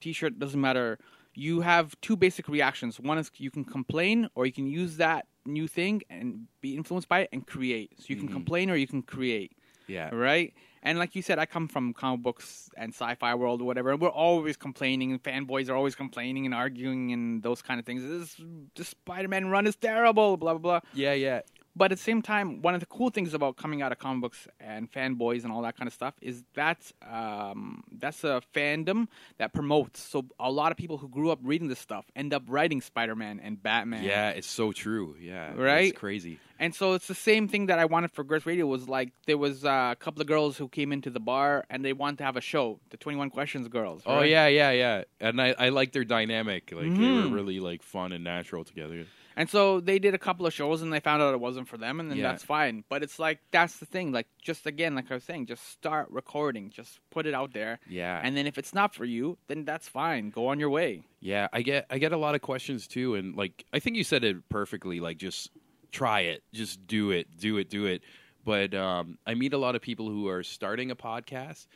T-shirt doesn't matter. You have two basic reactions. One is you can complain, or you can use that new thing and be influenced by it and create. So you can Mhm. complain or you can create Yeah. right? And like you said, I come from comic books and sci-fi world or whatever. And we're always complaining, and fanboys are always complaining and arguing and those kind of things. This, this Spider-Man run is terrible, blah blah blah. Yeah, yeah. But at the same time, one of the cool things about coming out of comic books and fanboys and all that kind of stuff is that's um, that's a fandom that promotes. So a lot of people who grew up reading this stuff end up writing Spider-Man and Batman. Yeah, it's so true. Yeah. Right? It's crazy. And so it's the same thing that I wanted for Girth Radio was like there was uh, a couple of girls who came into the bar and they wanted to have a show, the Twenty One Questions girls. Oh yeah, yeah, yeah. And I, I like their dynamic. Like they Mhm. were really like fun and natural together. And so they did a couple of shows and they found out it wasn't for them and then Yeah. that's fine. But it's like that's the thing. Like just again, like I was saying, just start recording. Just put it out there. Yeah. And then if it's not for you, then that's fine. Go on your way. Yeah, I get I get a lot of questions too, and like I think you said it perfectly. Like just try it, just do it, do it, do it. But um, I meet a lot of people who are starting a podcast,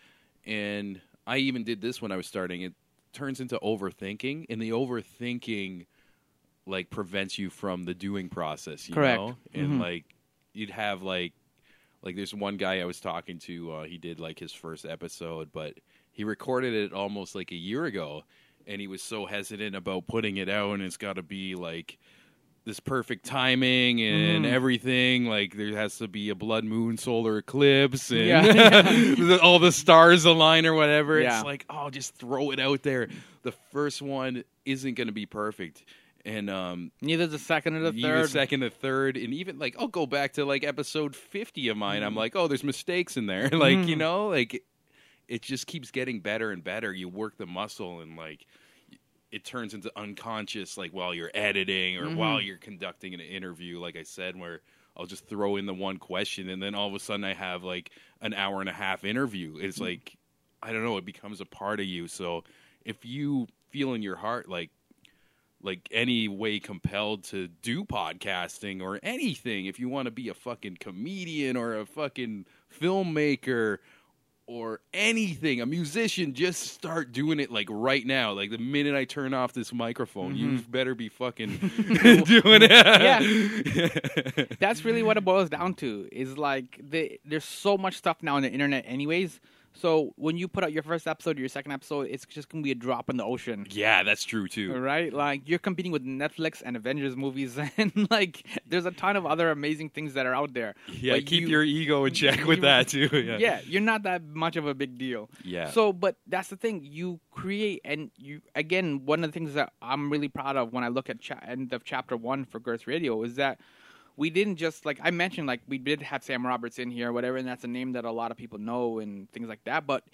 and I even did this when I was starting. It turns into overthinking, and the overthinking like prevents you from the doing process. You Correct. know, and Mhm. like you'd have like like there's one guy I was talking to. Uh, he did like his first episode, but he recorded it almost like a year ago, and he was so hesitant about putting it out, and it's got to be like this perfect timing and Mhm. everything. Like there has to be a blood moon solar eclipse and Yeah. all the stars align or whatever. Yeah. It's like, oh, just throw it out there. The first one isn't going to be perfect. And um, Neither the second or the third. second, the third, and even like I'll go back to like episode fifty of mine. I'm like, oh, there's mistakes in there. like you Mm. know, like it just keeps getting better and better. You work the muscle, and like it turns into unconscious, like while you're editing or Mhm. while you're conducting an interview. Like I said, where I'll just throw in the one question, and then all of a sudden I have like an hour and a half interview. It's like I don't know, it becomes a part of you. So if you feel in your heart like like any way compelled to do podcasting or anything if you want to be a fucking comedian or a fucking filmmaker or anything a musician just start doing it like right now like the minute i turn off this microphone mm-hmm. you better be fucking doing it yeah. That's really what it boils down to. Is like the, there's so much stuff now on the internet, anyways. So when you put out your first episode or your second episode, it's just gonna be a drop in the ocean. yeah that's true too Right, like you're competing with Netflix and Avengers movies, and like there's a ton of other amazing things that are out there. yeah But keep you- your ego in check with you- that too yeah Yeah, you're not that much of a big deal. yeah So, but that's the thing. You create, and you again. One of the things that I'm really proud of when I look at cha- end of chapter one for Girth Radio is that we didn't just like I mentioned, like we did have Sam Roberts in here, or whatever, and that's a name that a lot of people know and things like that. But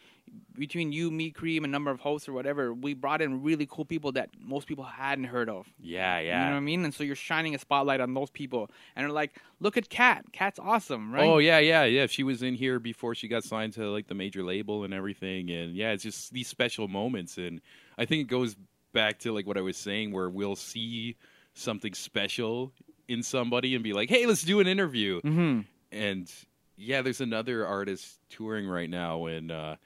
between you, me, Kareem, a number of hosts or whatever, we brought in really cool people that most people hadn't heard of. yeah yeah. You know what I mean? And so you're shining a spotlight on those people, and they're like, "Look at Cat. Cat's awesome, right?" Oh yeah, yeah, yeah. She was in here before she got signed to like the major label and everything, and yeah, it's just these special moments, and I think it goes back to like what I was saying, where we'll see something special in somebody and be like, "Hey, let's do an interview," hmm and yeah, there's another artist touring right now, and uh,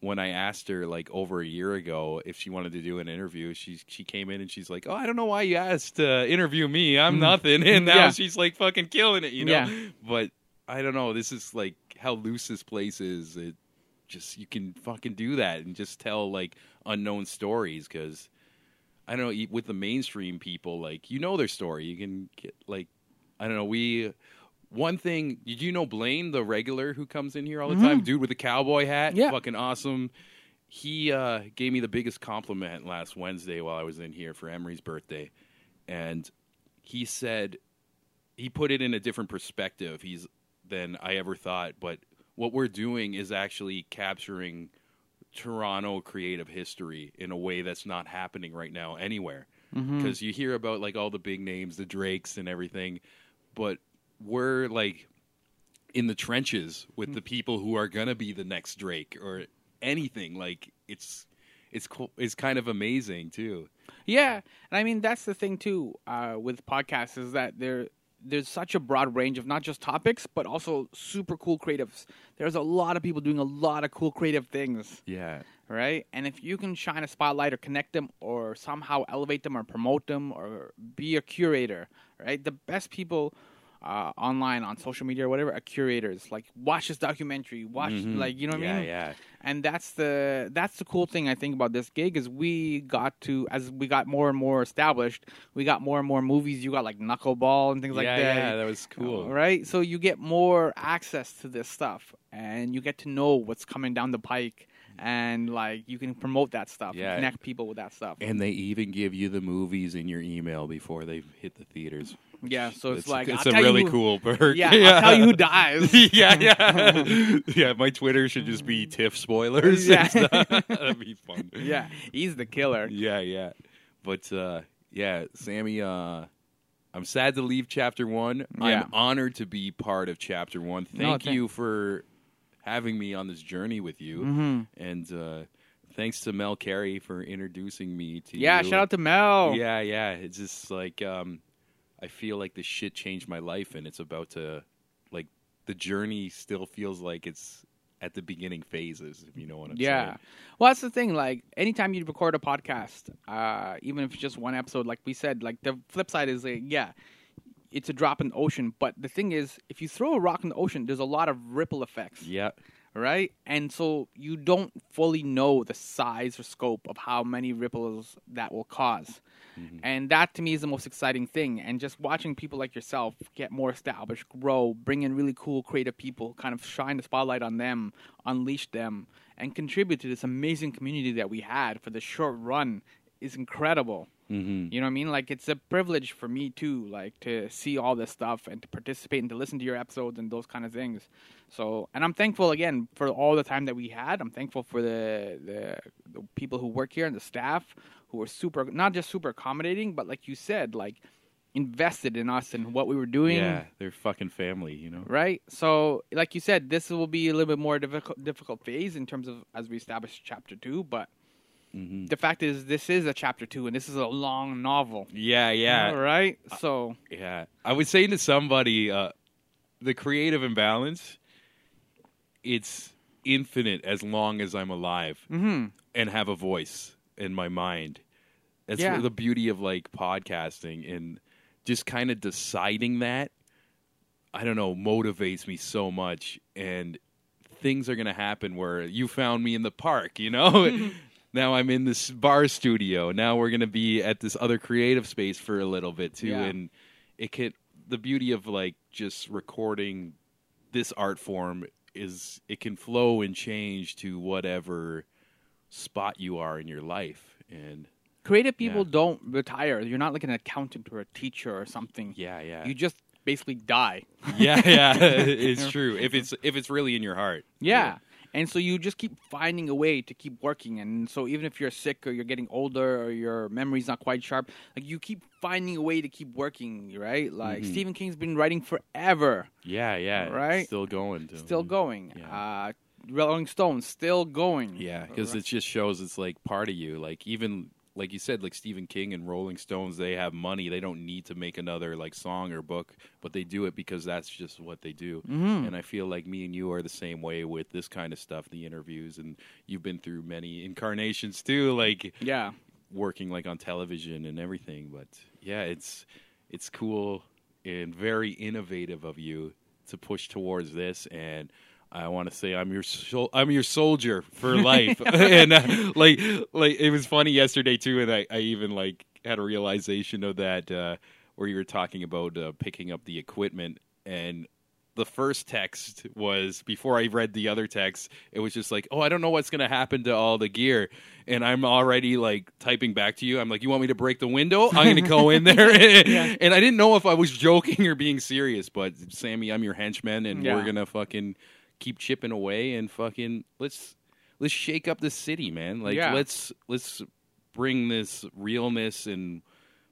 when I asked her like over a year ago if she wanted to do an interview, she she came in and she's like, "Oh, I don't know why you asked to interview me. I'm Mm. nothing." And now Yeah. she's like fucking killing it, you know. Yeah. But I don't know. This is like how loose this place is. It just you can fucking do that and just tell like unknown stories because I don't know with the mainstream people like you know their story. You can get like I don't know we. One thing, did you know Blaine, the regular who comes in here all the time, dude with the cowboy hat, Yeah. fucking awesome. He uh, gave me the biggest compliment last Wednesday while I was in here for Emery's birthday, and he said he put it in a different perspective. He's than I ever thought. But what we're doing is actually capturing Toronto creative history in a way that's not happening right now anywhere. Because you hear about like all the big names, the Drakes and everything, but we're like in the trenches with the people who are gonna be the next Drake or anything. Like it's it's cool. It's kind of amazing too. Yeah, and I mean that's the thing too uh, with podcasts is that there there's such a broad range of not just topics but also super cool creatives. There's a lot of people doing a lot of cool creative things, Yeah. right? And if you can shine a spotlight or connect them or somehow elevate them or promote them or be a curator, right? The best people uh, online on social media or whatever are curators. Like watch this documentary, watch like you know what Mm-hmm. yeah, I mean? yeah. and that's the that's the cool thing I think about this gig is we got to as we got more and more established, we got more and more movies. You got like Knuckleball and things like that. yeah, that was cool. Right? So you get more access to this stuff and you get to know what's coming down the pike and like you can promote that stuff, Yeah. connect people with that stuff. And they even give you the movies in your email before they hit the theaters. yeah, so it's, like it's I'll a really who- cool perk. Yeah, I'll tell you who dies. yeah, yeah, yeah. My Twitter should just be TIFF spoilers. Yeah. That'd be fun. yeah, he's the killer. yeah, yeah. But uh, yeah, Sammy, uh, I'm sad to leave chapter one. Yeah. I'm honored to be part of chapter one. Thank No, thank- you for having me on this journey with you, Mhm. and uh, thanks to Mel Carey for introducing me to you. Yeah, you. shout out to Mel. Yeah, yeah. It's just like um, I feel like this shit changed my life, and it's about to like the journey still feels like it's at the beginning phases. If you know what I'm Yeah. saying. Well, that's the thing. Like, anytime you record a podcast, uh, even if it's just one episode, like we said, like the flip side is like, yeah, it's a drop in the ocean. But the thing is, if you throw a rock in the ocean, there's a lot of ripple effects, Yeah. right? And so you don't fully know the size or scope of how many ripples that will cause. Mm-hmm. And that to me is the most exciting thing. And just watching people like yourself get more established, grow, bring in really cool creative people, kind of shine the spotlight on them, unleash them, and contribute to this amazing community that we had for the short run is incredible. Mm-hmm. You know what I mean? Like it's a privilege for me too, like to see all this stuff and to participate and to listen to your episodes and those kind of things. So, and I'm thankful again for all the time that we had. I'm thankful for the the, the people who work here and the staff who were super, not just super accommodating, but like you said, like invested in us and what we were doing. Yeah, they're fucking family, you know. Right. So, like you said, this will be a little bit more difficult difficult phase in terms of as we establish chapter two. But Mm-hmm. the fact is, this is a chapter two, and this is a long novel. Yeah, yeah, All right. So. yeah. I was saying to somebody, uh, the creative imbalance, it's infinite as long as I'm alive hmm and have a voice in my mind. That's Yeah. the beauty of like podcasting and just kind of deciding that. I don't know, motivates me so much, and things are gonna happen where you found me in the park, you know. now I'm in this bar studio. Now we're gonna be at this other creative space for a little bit too, Yeah. and it can. The beauty of like just recording this art form is it can flow and change to whatever spot you are in your life and Creative people Yeah. don't retire. You're not like an accountant or a teacher or something. yeah yeah You just basically die. yeah yeah it's true if it's if it's really in your heart Yeah. And so you just keep finding a way to keep working. And so even if you're sick or you're getting older or your memory's not quite sharp, like you keep finding a way to keep working, right? Like Mhm. Stephen King's been writing forever, yeah yeah Right? still going too. still going. Yeah. Uh, Rolling Stones still going. yeah because it just shows it's like part of you like even like you said like stephen king and rolling stones they have money they don't need to make another like song or book but they do it because that's just what they do Mhm. and I feel like me and you are the same way with this kind of stuff, the interviews, and you've been through many incarnations too, like Yeah. working like on television and everything. But yeah, it's it's cool and very innovative of you to push towards this and. I want to say I'm your sol- I'm your soldier for life, and uh, like like it was funny yesterday too, and I, I even like had a realization of that uh, where you were talking about uh, picking up the equipment, and the first text was before I read the other text. It was just like, oh, I don't know what's gonna happen to all the gear, and I'm already like typing back to you. I'm like, you want me to break the window? I'm gonna go in there, and I didn't know if I was joking or being serious. But Sammy, I'm your henchman, and Yeah. we're gonna fucking keep chipping away and fucking let's let's shake up the city, man. Like Yeah. let's let's bring this realness and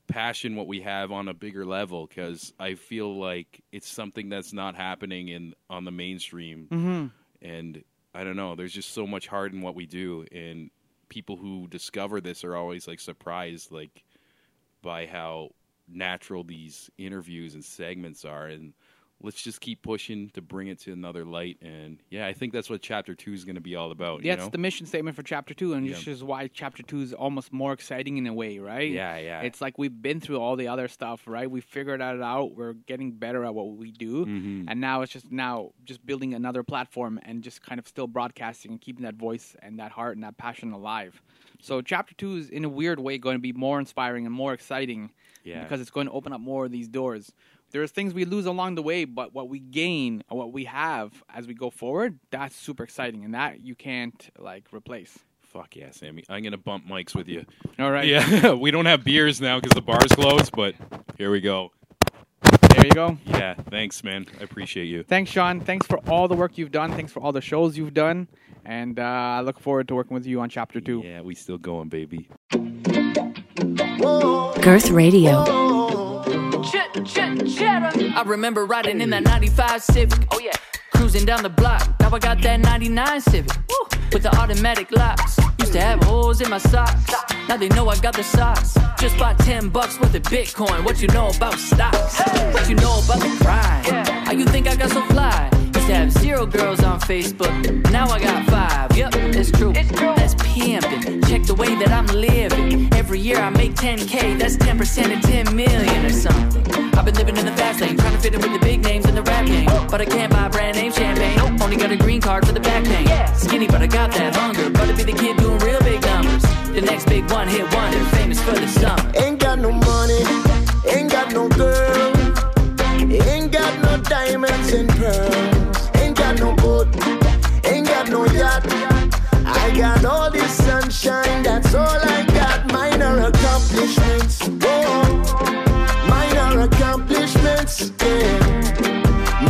passion what we have on a bigger level because I feel like it's something that's not happening in on the mainstream Mm-hmm. and I don't know there's just so much heart in what we do and people who discover this are always like surprised like by how natural these interviews and segments are and let's just keep pushing to bring it to another light and yeah I think that's what chapter 2 is going to be all about you That's know? the mission statement for chapter two, and Yeah. this is why chapter two is almost more exciting in a way, right? yeah yeah It's like we've been through all the other stuff, right? We figured that out. We're getting better at what we do, Mhm. and now it's just now just building another platform and just kind of still broadcasting and keeping that voice and that heart and that passion alive. So chapter two is in a weird way going to be more inspiring and more exciting yeah because it's going to open up more of these doors. There's things we lose along the way, but what we gain or what we have as we go forward, that's super exciting, and that you can't like replace. Fuck yeah, Sammy. I'm gonna bump mics with you. All right. Yeah, we don't have beers now because the bar's closed, but here we go. There you go. Yeah, thanks, man. I appreciate you. Thanks, Sean. Thanks for all the work you've done. Thanks for all the shows you've done. And uh, I look forward to working with you on chapter two. Yeah, we still going, baby. Girth Radio. I remember riding in that 95 Civic. Oh yeah. Cruising down the block. Now I got that 99 Civic. Woo. With the automatic locks. Used to have holes in my socks. Now they know I got the socks. Just bought 10 bucks worth of Bitcoin. What you know about stocks? What you know about the grind? How you think I got so fly? Used to have zero girls on Facebook. Now I got five. Yep, it's true. That's Check the way that I'm living. Every year I make 10K. That's 10% of 10 million or something. I've been living in the fast lane, trying to fit in with the big names in the rap game. But I can't buy brand name champagne. Only got a green card for the back pain. Skinny, but I got that hunger. To be the kid doing real big numbers. The next big one hit wonder, famous for the summer. Ain't got no money, ain't got no girl, ain't got no diamonds and pearls, ain't got no boat, ain't got no yacht. I got all this sunshine, that's all I got. Minor accomplishments, oh, minor accomplishments, yeah.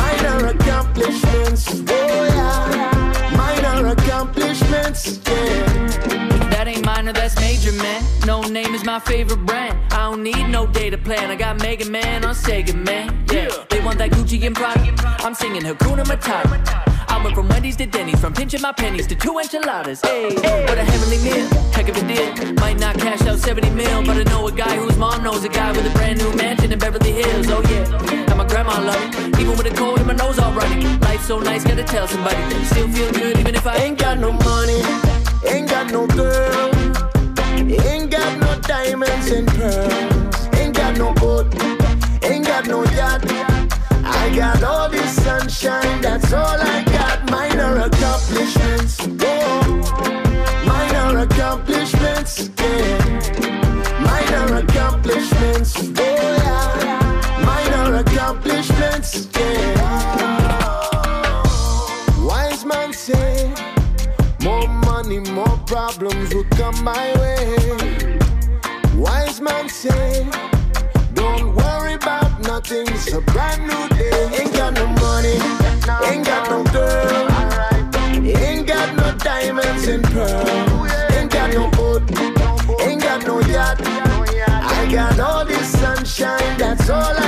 Minor accomplishments, oh yeah. Minor accomplishments, yeah. That ain't minor, that's major, man. No name is my favorite brand. I don't need no data plan. I got Mega Man on Sega, man. Yeah, they want that Gucci and Prada. I'm singing Hakuna Matata. Went from Wendy's to Denny's, from pinching my pennies to two enchiladas. Hey, hey. what a heavenly meal, heck of a deal. Might not cash out 70 mil, but I know a guy whose mom knows a guy with a brand new mansion in Beverly Hills. Oh yeah, and my grandma love it. Even with a cold and my nose all running. Life so nice, gotta tell somebody. Still feel good even if I Ain't got no money, ain't got no girl, ain't got no diamonds and pearls, ain't got no boat, ain't got no yacht. I got all this sunshine, that's all I. Minor accomplishments, oh, minor accomplishments, yeah. Minor accomplishments, oh yeah. Minor accomplishments, yeah. Wise man say. More money, more problems will come my way. Wise man say, don't worry about nothing, it's a brand new day. Ain't got no money, ain't got no girl, diamonds and pearls. Ain't got no boat, ain't got no yacht. I got all this sunshine, that's all I